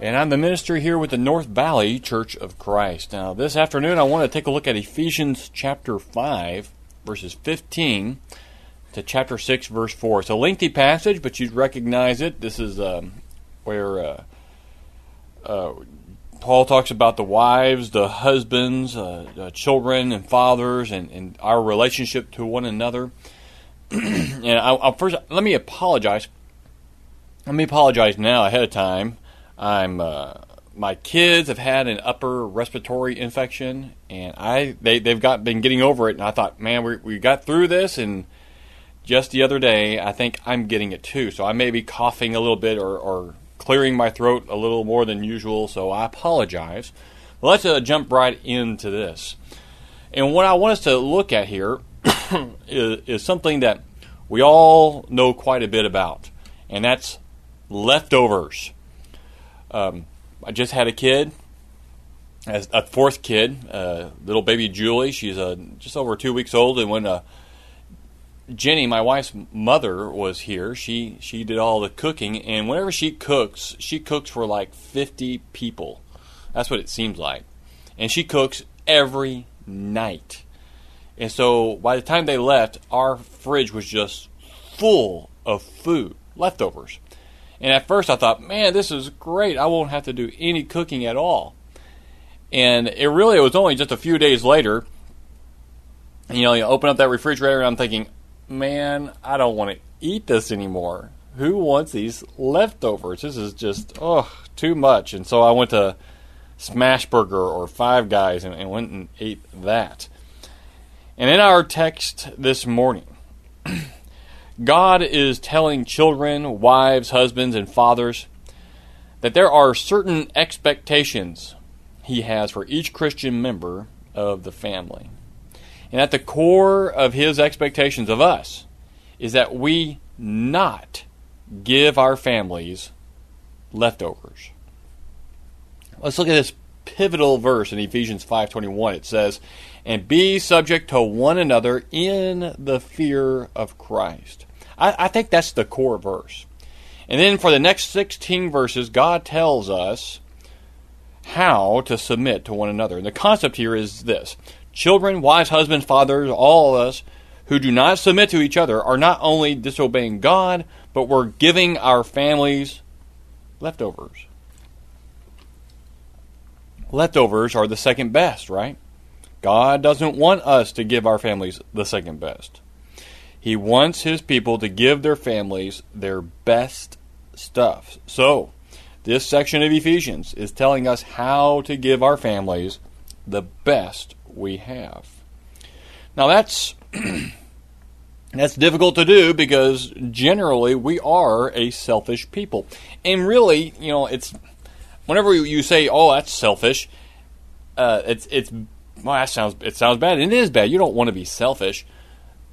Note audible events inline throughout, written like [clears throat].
And I'm the minister here with the North Valley Church of Christ. Now, this afternoon, I want to take a look at Ephesians chapter 5, verses 15 to chapter 6, verse 4. It's a lengthy passage, but you'd recognize it. This is um, where uh, uh, Paul talks about the wives, the husbands, uh, the children, and fathers, and, and, our relationship to one another. [clears throat] and I, I'll first, let me apologize. Let me apologize now ahead of time I'm uh, my kids have had an upper respiratory infection, and I they they've got been getting over it. And I thought, man, we we got through this, and just the other day, I think I'm getting it too. So I may be coughing a little bit or, or clearing my throat a little more than usual. So I apologize. Let's uh, jump right into this. And what I want us to look at here [coughs] is, is something that we all know quite a bit about, and that's leftovers. Um, I just had a kid, as a fourth kid, uh, little baby Julie. She's uh, just over two weeks old, and when uh, Jenny, my wife's mother, was here, she she did all the cooking, and whenever she cooks, she cooks for like fifty people. That's what it seems like, and she cooks every night. And so by the time they left, our fridge was just full of food, leftovers. And at first I thought, man, this is great. I won't have to do any cooking at all. And it really it was only just a few days later. You know, you open up that refrigerator and I'm thinking, man, I don't want to eat this anymore. Who wants these leftovers? This is just oh too much. And so I went to Smashburger or Five Guys and, and went and ate that. And in our text this morning. [clears throat] God is telling children, wives, husbands, and fathers that there are certain expectations He has for each Christian member of the family. And at the core of His expectations of us is that we not give our families leftovers. Let's look at this pivotal verse in Ephesians 5:21. It says, "And be subject to one another in the fear of Christ." I, I think that's the core verse. And then for the next 16 verses, God tells us how to submit to one another. And the concept here is this children, wives, husbands, fathers, all of us who do not submit to each other are not only disobeying God, but we're giving our families leftovers. Leftovers are the second best, right? God doesn't want us to give our families the second best. He wants his people to give their families their best stuff. So, this section of Ephesians is telling us how to give our families the best we have. Now that's [clears throat] that's difficult to do because generally we are a selfish people. And really, you know, it's whenever you say, "Oh, that's selfish," uh, it's it's well, that sounds it sounds bad. It is bad. You don't want to be selfish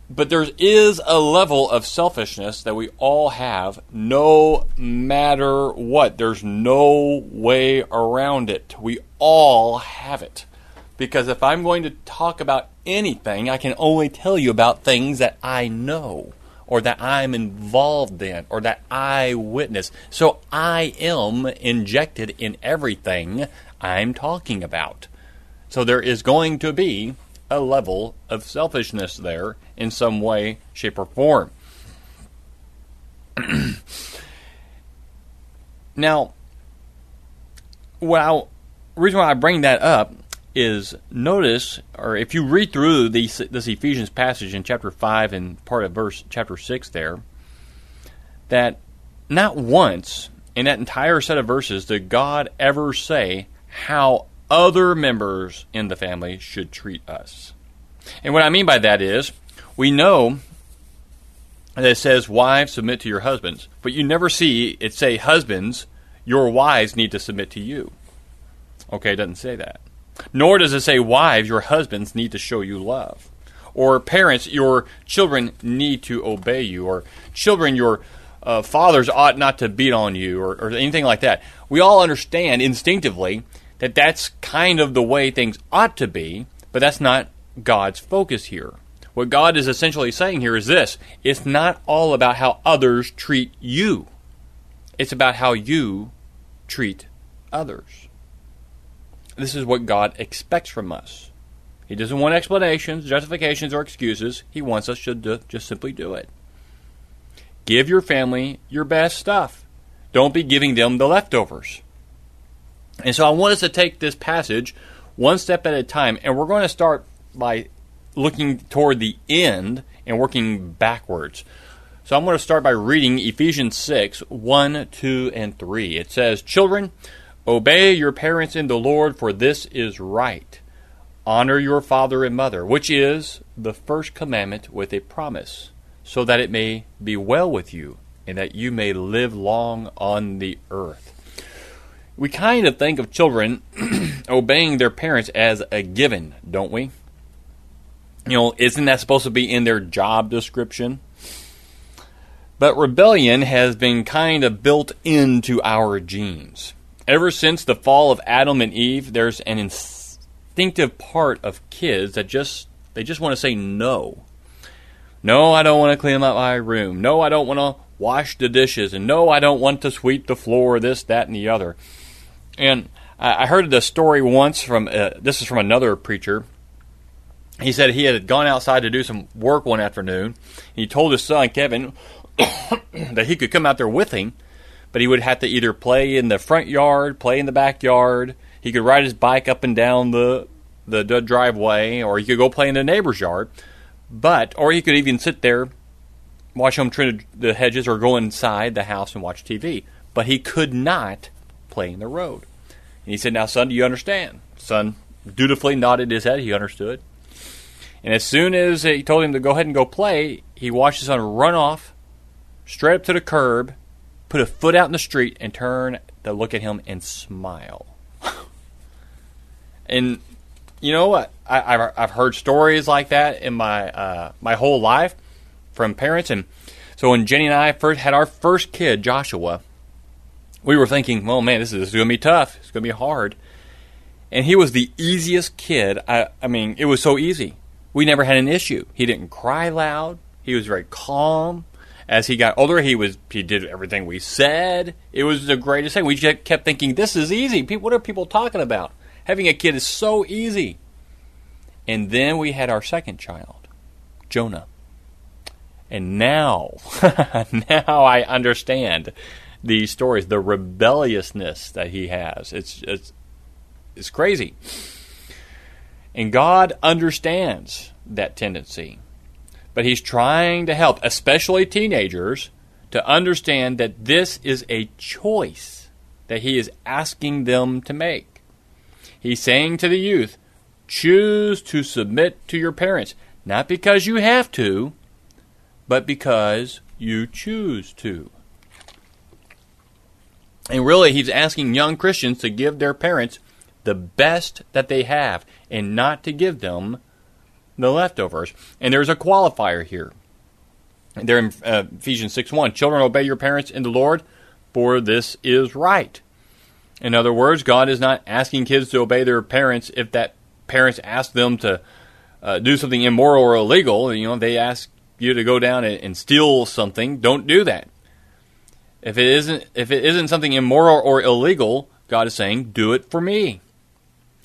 but there is a level of selfishness that we all have no matter what. There's no way around it. We all have it. Because if I'm going to talk about anything, I can only tell you about things that I know or that I'm involved in or that I witness. So I am injected in everything I'm talking about. So there is going to be a level of selfishness there in some way, shape, or form. [clears throat] now, well, reason why I bring that up is notice, or if you read through these, this Ephesians passage in chapter 5 and part of verse chapter 6 there, that not once in that entire set of verses did God ever say how other members in the family should treat us. And what I mean by that is, we know that it says, Wives, submit to your husbands, but you never see it say, Husbands, your wives need to submit to you. Okay, it doesn't say that. Nor does it say, wives, your husbands need to show you love. Or parents, your children need to obey you. Or children, your uh, fathers ought not to beat on you. Or, or anything like that. We all understand instinctively that that's kind of the way things ought to be, but that's not God's focus here. What God is essentially saying here is this it's not all about how others treat you, it's about how you treat others. This is what God expects from us. He doesn't want explanations, justifications, or excuses. He wants us to do, just simply do it. Give your family your best stuff. Don't be giving them the leftovers. And so I want us to take this passage one step at a time, and we're going to start by looking toward the end and working backwards. So I'm going to start by reading Ephesians 6 1, 2, and 3. It says, Children, obey your parents in the Lord, for this is right. Honor your father and mother, which is the first commandment with a promise, so that it may be well with you, and that you may live long on the earth. We kind of think of children [clears throat] obeying their parents as a given, don't we? You know, isn't that supposed to be in their job description? But rebellion has been kind of built into our genes. Ever since the fall of Adam and Eve, there's an instinctive part of kids that just they just want to say no. No, I don't want to clean up my room. No, I don't want to wash the dishes. And no, I don't want to sweep the floor, this, that, and the other. And I heard the story once from, uh, this is from another preacher he said he had gone outside to do some work one afternoon. He told his son Kevin [coughs] that he could come out there with him, but he would have to either play in the front yard, play in the backyard. He could ride his bike up and down the, the the driveway, or he could go play in the neighbor's yard. But or he could even sit there, watch him trim the hedges, or go inside the house and watch TV. But he could not play in the road. And he said, "Now, son, do you understand?" Son dutifully nodded his head. He understood. And as soon as he told him to go ahead and go play, he watched his son run off straight up to the curb, put a foot out in the street, and turn to look at him and smile. [laughs] and you know what? I, have I've heard stories like that in my uh, my whole life from parents, and so when Jenny and I first had our first kid, Joshua, we were thinking, "Oh man, this is, is going to be tough. It's going to be hard." And he was the easiest kid. I, I mean, it was so easy we never had an issue. He didn't cry loud. He was very calm. As he got older, he was he did everything we said. It was the greatest thing. We just kept thinking, "This is easy. What are people talking about? Having a kid is so easy." And then we had our second child, Jonah. And now, [laughs] now I understand these stories, the rebelliousness that he has. It's it's it's crazy. And God understands that tendency. But He's trying to help, especially teenagers, to understand that this is a choice that He is asking them to make. He's saying to the youth, choose to submit to your parents, not because you have to, but because you choose to. And really, he's asking young Christians to give their parents the best that they have and not to give them the leftovers. And there's a qualifier here. There in uh, Ephesians 6 1. Children, obey your parents in the Lord, for this is right. In other words, God is not asking kids to obey their parents if that parents ask them to uh, do something immoral or illegal. You know, they ask you to go down and, and steal something, don't do that. If it isn't if it isn't something immoral or illegal, God is saying, do it for me.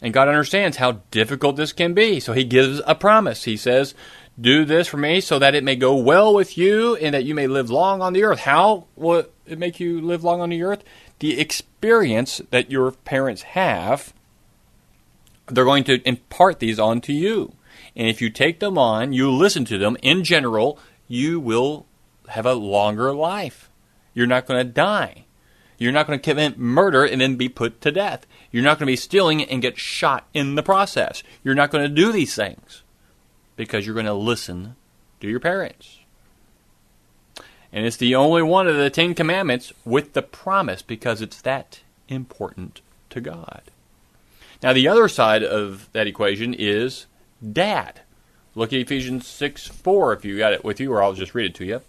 And God understands how difficult this can be. So he gives a promise. He says, Do this for me so that it may go well with you and that you may live long on the earth. How will it make you live long on the earth? The experience that your parents have, they're going to impart these on to you. And if you take them on, you listen to them, in general, you will have a longer life. You're not going to die. You're not going to commit murder and then be put to death. You're not going to be stealing and get shot in the process. You're not going to do these things because you're going to listen to your parents. And it's the only one of the Ten Commandments with the promise because it's that important to God. Now, the other side of that equation is dad. Look at Ephesians 6 4 if you got it with you, or I'll just read it to you.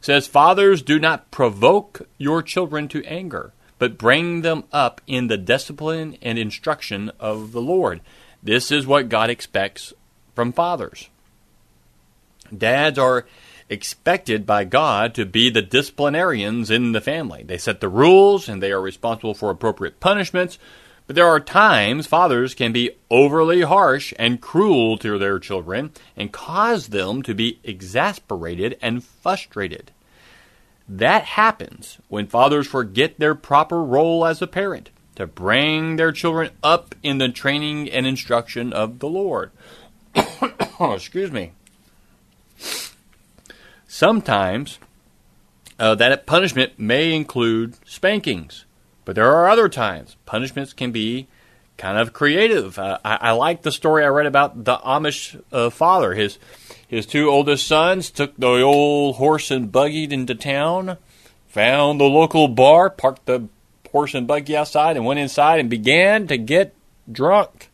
Says, Fathers, do not provoke your children to anger, but bring them up in the discipline and instruction of the Lord. This is what God expects from fathers. Dads are expected by God to be the disciplinarians in the family. They set the rules and they are responsible for appropriate punishments. But there are times fathers can be overly harsh and cruel to their children and cause them to be exasperated and frustrated. That happens when fathers forget their proper role as a parent to bring their children up in the training and instruction of the Lord. [coughs] excuse me. Sometimes uh, that punishment may include spankings, but there are other times punishments can be kind of creative. Uh, I, I, like the story I read about the Amish uh, father. His his two oldest sons took the old horse and buggy into town, found the local bar, parked the horse and buggy outside, and went inside and began to get drunk,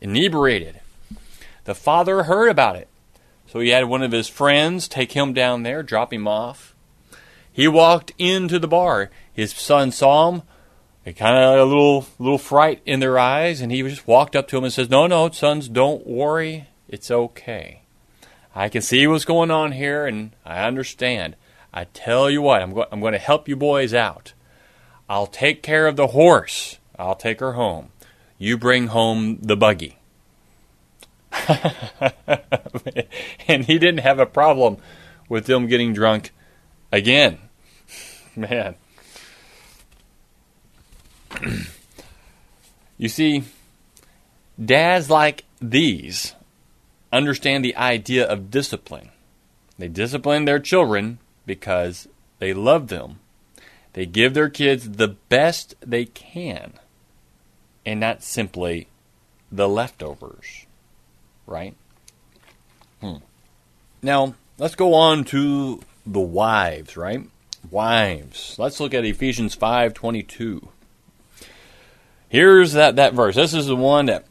inebriated. The father heard about it. So he had one of his friends take him down there, drop him off. He walked into the bar. His son saw him, kind of a little little fright in their eyes, and he just walked up to him and says, "No, no, sons, don't worry. It's okay. I can see what's going on here, and I understand. I tell you what, I'm, go- I'm going to help you boys out. I'll take care of the horse. I'll take her home. You bring home the buggy." [laughs] and he didn't have a problem with them getting drunk again. Man. [clears throat] you see, dads like these understand the idea of discipline. They discipline their children because they love them. They give their kids the best they can and not simply the leftovers right? Hmm. Now, let's go on to the wives, right? Wives. Let's look at Ephesians 5:22. Here's that that verse. This is the one that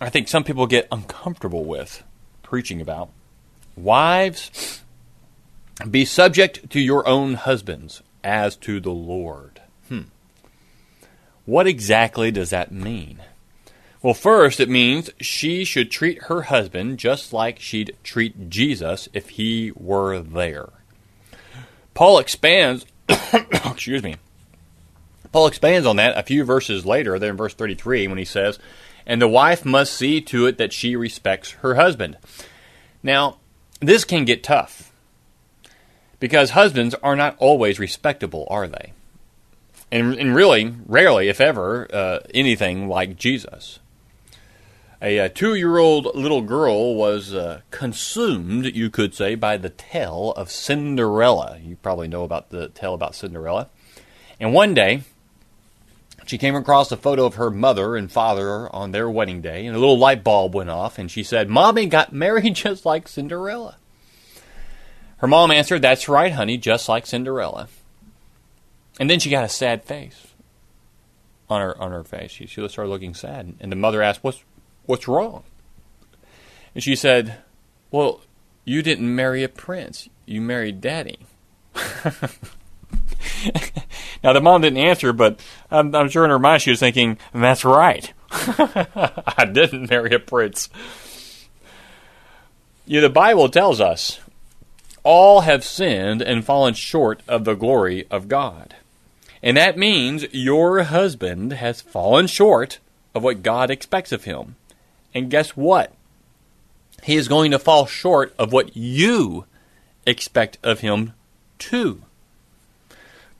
I think some people get uncomfortable with preaching about. Wives, be subject to your own husbands as to the Lord. Hmm. What exactly does that mean? Well, first, it means she should treat her husband just like she'd treat Jesus if he were there. Paul expands, [coughs] excuse me, Paul expands on that a few verses later, there in verse 33, when he says, And the wife must see to it that she respects her husband. Now, this can get tough because husbands are not always respectable, are they? And, and really, rarely, if ever, uh, anything like Jesus. A, a two year old little girl was uh, consumed, you could say, by the tale of Cinderella. You probably know about the tale about Cinderella. And one day, she came across a photo of her mother and father on their wedding day, and a little light bulb went off, and she said, Mommy got married [laughs] just like Cinderella. Her mom answered, That's right, honey, just like Cinderella. And then she got a sad face on her on her face. She, she started looking sad, and the mother asked, "What's What's wrong? And she said, Well, you didn't marry a prince. You married daddy. [laughs] now, the mom didn't answer, but I'm, I'm, sure in her mind she was thinking, That's right. [laughs] I didn't marry a prince. Yeah, the Bible tells us all have sinned and fallen short of the glory of God. And that means your husband has fallen short of what God expects of him. And guess what? He is going to fall short of what you expect of him, too.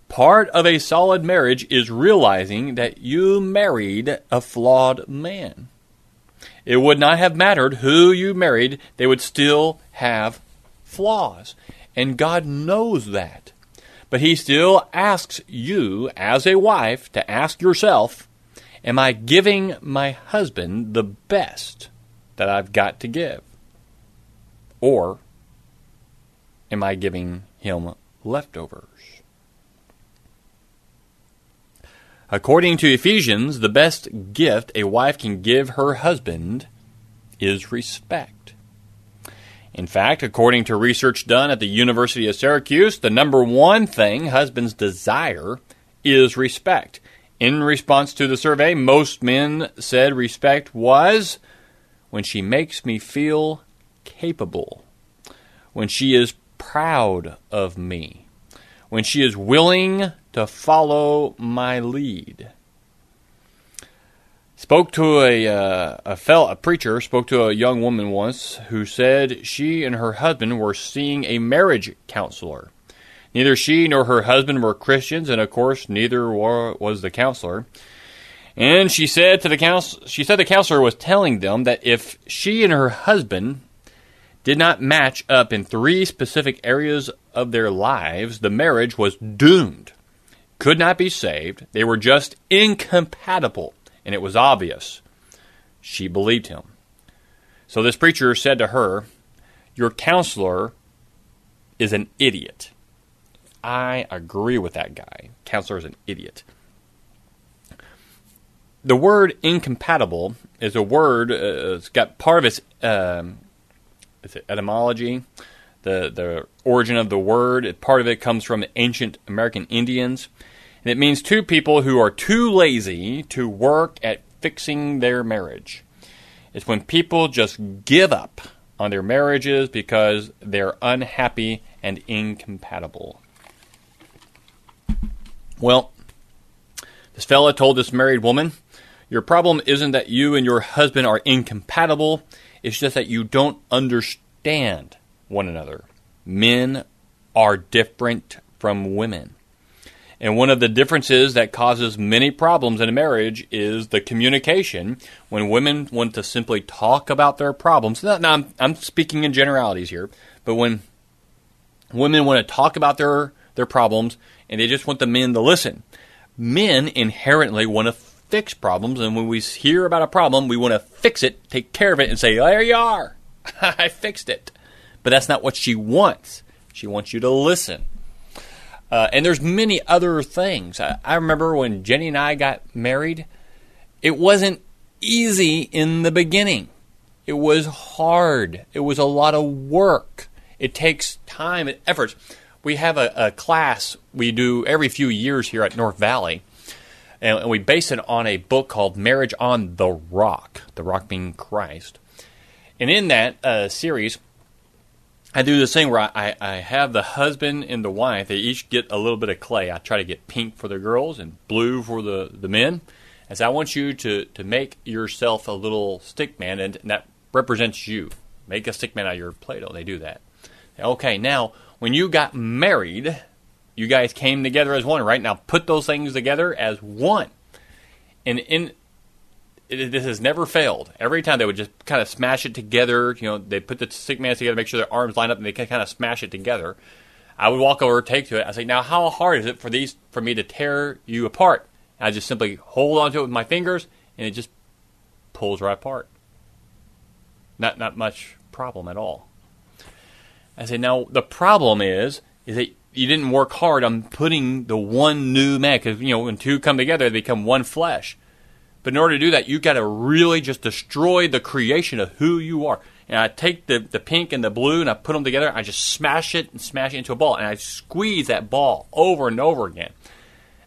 Part of a solid marriage is realizing that you married a flawed man. It would not have mattered who you married, they would still have flaws. And God knows that. But He still asks you, as a wife, to ask yourself Am I giving my husband the best that I've got to give? Or am I giving him leftovers? According to Ephesians, the best gift a wife can give her husband is respect. In fact, according to research done at the University of Syracuse, the number one thing husbands desire is respect. In response to the survey, most men said respect was when she makes me feel capable, when she is proud of me, when she is willing to follow my lead. Spoke to a uh, a fel- a preacher spoke to a young woman once who said she and her husband were seeing a marriage counselor. Neither she nor her husband were Christians, and of course, neither was the counselor. And she said to the counsel- she said the counselor was telling them that if she and her husband did not match up in three specific areas of their lives, the marriage was doomed. Could not be saved. They were just incompatible, and it was obvious. She believed him. So this preacher said to her, Your counselor is an idiot. I agree with that guy. Counselor is an idiot. The word incompatible is a word. Uh, it's got part of its um, it etymology, the the origin of the word. Part of it comes from ancient American Indians, and it means two people who are too lazy to work at fixing their marriage. It's when people just give up on their marriages because they're unhappy and incompatible. Well, this fella told this married woman, Your problem isn't that you and your husband are incompatible, it's just that you don't understand one another. Men are different from women. And one of the differences that causes many problems in a marriage is the communication. When women want to simply talk about their problems, now I'm, I'm speaking in generalities here, but when women want to talk about their, their problems, and they just want the men to listen. Men inherently want to fix problems, and when we hear about a problem, we want to fix it, take care of it, and say, There you are, [laughs] I fixed it. But that's not what she wants. She wants you to listen. Uh, and there's many other things. I, I remember when Jenny and I got married, it wasn't easy in the beginning. It was hard. It was a lot of work. It takes time and effort we have a, a, class we do every few years here at North Valley, and, and we base it on a book called Marriage on the Rock, the rock being Christ. And in that uh, series, I do this thing where I, I have the husband and the wife, they each get a little bit of clay. I try to get pink for the girls and blue for the, the men. As I want you to, to make yourself a little stick man, and that represents you. Make a stick man out of your Play Doh. They do that. Okay, now when you got married, you guys came together as one, right? Now put those things together as one. And in it, this has never failed. Every time they would just kind of smash it together. You know, they put the stick man together, make sure their arms line up, and they kind of smash it together. I would walk over, take to it. I say, "Now, how hard is it for these for me to tear you apart?" And I just simply hold onto it with my fingers, and it just pulls right apart. Not not much problem at all. I said, now the problem is, is that you didn't work hard on putting the one new man, because, you know, when two come together, they become one flesh. But in order to do that, you got to really just destroy the creation of who you are. And I take the, the pink and the blue and I put them together. I just smash it and smash it into a ball. And I squeeze that ball over and over again.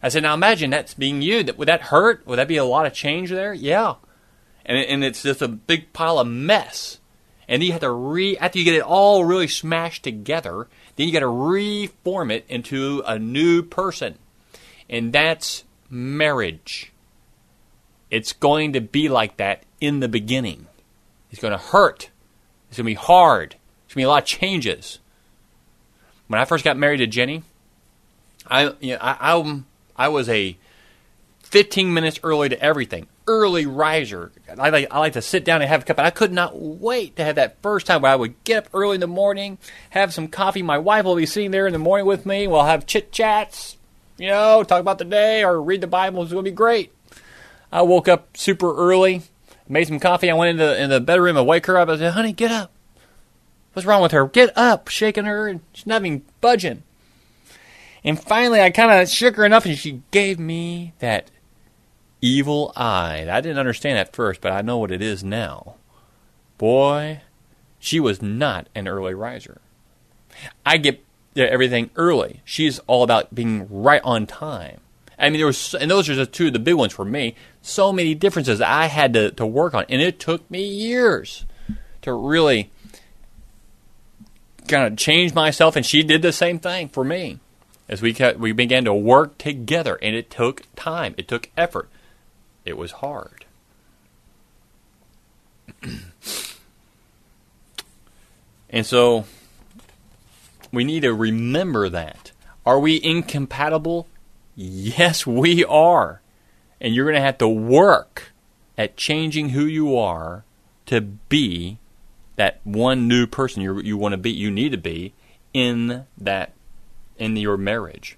I said, now imagine that's being you. Would that hurt? Would that be a lot of change there? Yeah. And, and it's just a big pile of mess and then you have to re after you get it all really smashed together, then you got to reform it into a new person, and that's marriage. It's going to be like that in the beginning. It's going to hurt. It's going to be hard. It's going to be a lot of changes. When I first got married to Jenny, I you know, I, I I was a 15 minutes early to everything early riser. I like, I like to sit down and have a cup. I could not wait to have that first time where I would get up early in the morning, have some coffee. My wife will be sitting there in the morning with me. We'll have chit chats, you know, talk about the day or read the Bible. It's going to be great. I woke up super early, made some coffee. I went into in the bedroom and wake her up. I said, "Honey, get up. What's wrong with her? Get up!" Shaking her, and she's not even budging. And finally, I kind of shook her enough, and she gave me that evil eye. I didn't understand at first, but I know what it is now. Boy, she was not an early riser. I get everything early. She's all about being right on time. I mean, there was, and those are just two of the big ones for me. So many differences I had to, to work on, and it took me years to really kind of change myself. And she did the same thing for me as we kept, we began to work together, and it took time. It took effort. It was hard. [clears throat] and so we need to remember that. Are we incompatible? Yes, we are. And you're going to have to work at changing who you are to be that one new person you you want to be, you need to be in that in your marriage.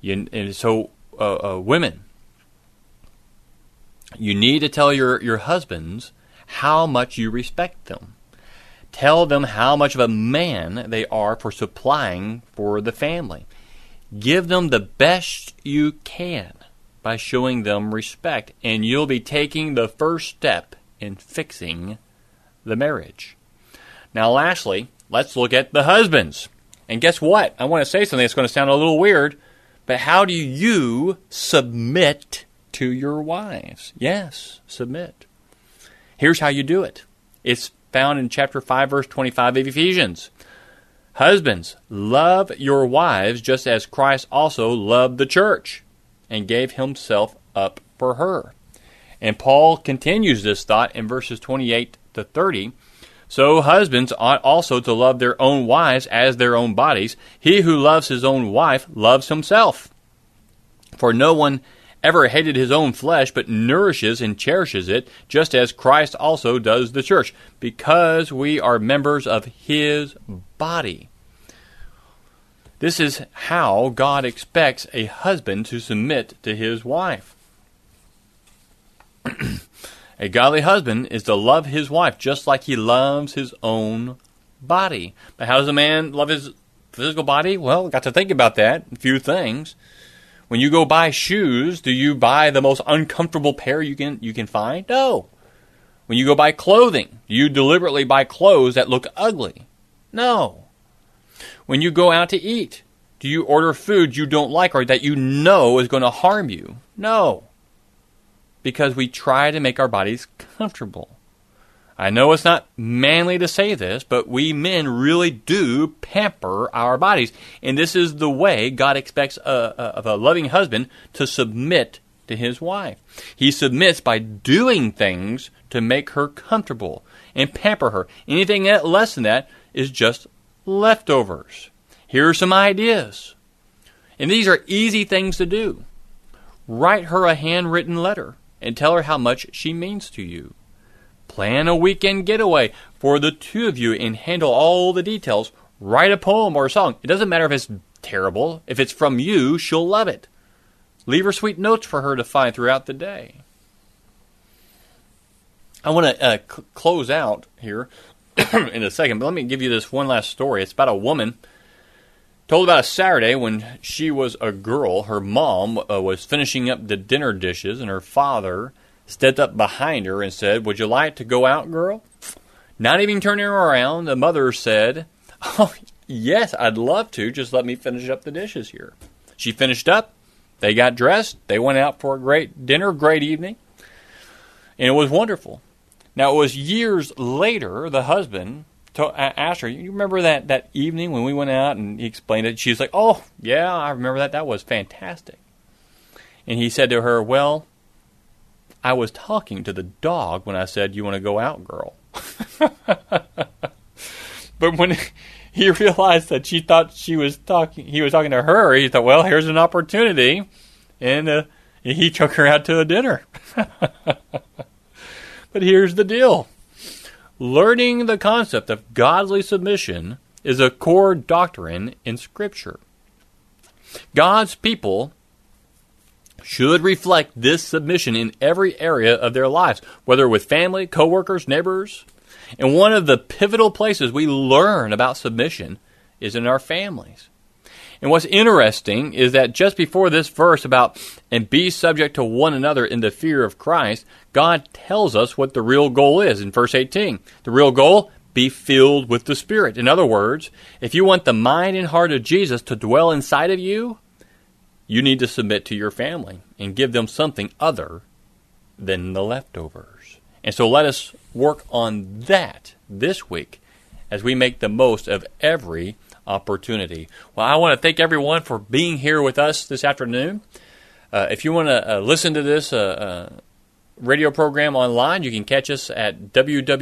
You, and so, uh, uh, women, you need to tell your your husbands how much you respect them. Tell them how much of a man they are for supplying for the family. Give them the best you can by showing them respect, and you'll be taking the first step in fixing the marriage. Now, lastly, let's look at the husbands. And guess what? I want to say something that's going to sound a little weird, but how do you submit to your wives? Yes, submit. Here's how you do it it's found in chapter 5, verse 25 of Ephesians. Husbands, love your wives just as Christ also loved the church and gave himself up for her. And Paul continues this thought in verses 28 to 30. So husbands ought also to love their own wives as their own bodies. He who loves his own wife loves himself. For no one ever hated his own flesh, but nourishes and cherishes it, just as Christ also does the church, because we are members of his body. This is how God expects a husband to submit to his wife. [clears throat] a godly husband is to love his wife just like he loves his own body. But how does a man love his physical body? Well, got to think about that. A few things. When you go buy shoes, do you buy the most uncomfortable pair you can you can find? No. When you go buy clothing, do you deliberately buy clothes that look ugly? No. When you go out to eat, do you order food you don't like or that you know is going to harm you? No. Because we try to make our bodies comfortable. I know it's not manly to say this, but we men really do pamper our bodies. And this is the way God expects a, of a loving husband to submit to his wife. He submits by doing things to make her comfortable and pamper her. Anything less than that is just leftovers. Here are some ideas. And these are easy things to do. Write her a handwritten letter and tell her how much she means to you. Plan a weekend getaway for the two of you and handle all the details. Write a poem or a song. It doesn't matter if it's terrible. If it's from you, she'll love it. Leave her sweet notes for her to find throughout the day. I want to uh, close out here [coughs] in a second, but let me give you this one last story. It's about a woman told about a Saturday when she was a girl. Her mom uh, was finishing up the dinner dishes, and her father stepped up behind her and said, Would you like to go out, girl? Not even turning around, the mother said, [laughs] Oh, yes, I'd love to. Just let me finish up the dishes here. She finished up. They got dressed. They went out for a great dinner, great evening. And it was wonderful. Now, it was years later, the husband asked her, You remember that, that evening when we went out and he explained it? She's like, Oh, yeah, I remember that. That was fantastic. And he said to her, Well, I was talking to the dog when I said, You want to go out, girl? [laughs] but when [laughs] he realized that she thought she was talking, he was talking to her, he thought, Well, here's an opportunity. And uh, he took her out to a dinner. [laughs] but here's the deal learning the concept of godly submission is a core doctrine in Scripture. God's people should reflect this submission in every area of their lives, whether with family, coworkers, neighbors. And one of the pivotal places we learn about submission is in our families. And what's interesting is that just before this verse about and be subject to one another in the fear of Christ, God tells us what the real goal is in verse 18. The real goal, be filled with the Spirit. In other words, if you want the mind and heart of Jesus to dwell inside of you, you need to submit to your family and give them something other than the leftovers. And so let us work on that this week as we make the most of every opportunity. Well, I want to thank everyone for being here with us this afternoon. Uh, if you want to uh, listen to this uh, uh radio program online, you can catch us at www.nbcoc.net.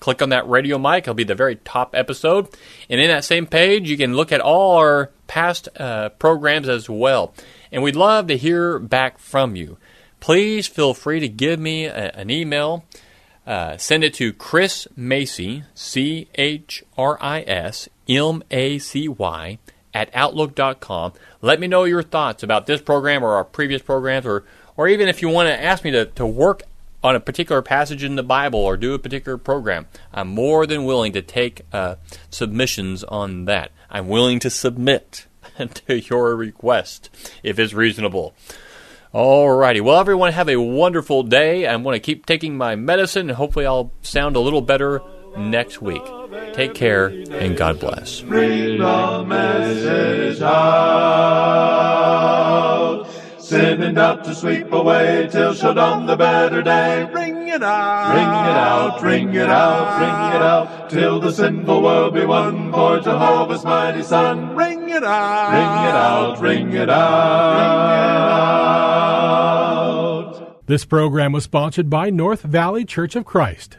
Click on that radio mic, it'll be the very top episode. And in that same page, you can look at all our past uh, programs as well. And we'd love to hear back from you. Please feel free to give me a, an email. Uh, send it to Chris Macy, C H R I S M A C Y, at Outlook.com. Let me know your thoughts about this program or our previous programs, or, or even if you want to ask me to, to work on a particular passage in the Bible or do a particular program. I'm more than willing to take uh, submissions on that. I'm willing to submit [laughs] to your request if it's reasonable. Alrighty. Well, everyone, have a wonderful day. I'm going to keep taking my medicine, and hopefully, I'll sound a little better next week. Take care, and God bless. Bring the out. To sweep away till shall dawn the better day. Ring it out, ring it out, ring it out, ring it out, till the sinful world be won for Jehovah's mighty Son. Ring it out, ring it out, ring it out. Ring it out. This program was sponsored by North Valley Church of Christ.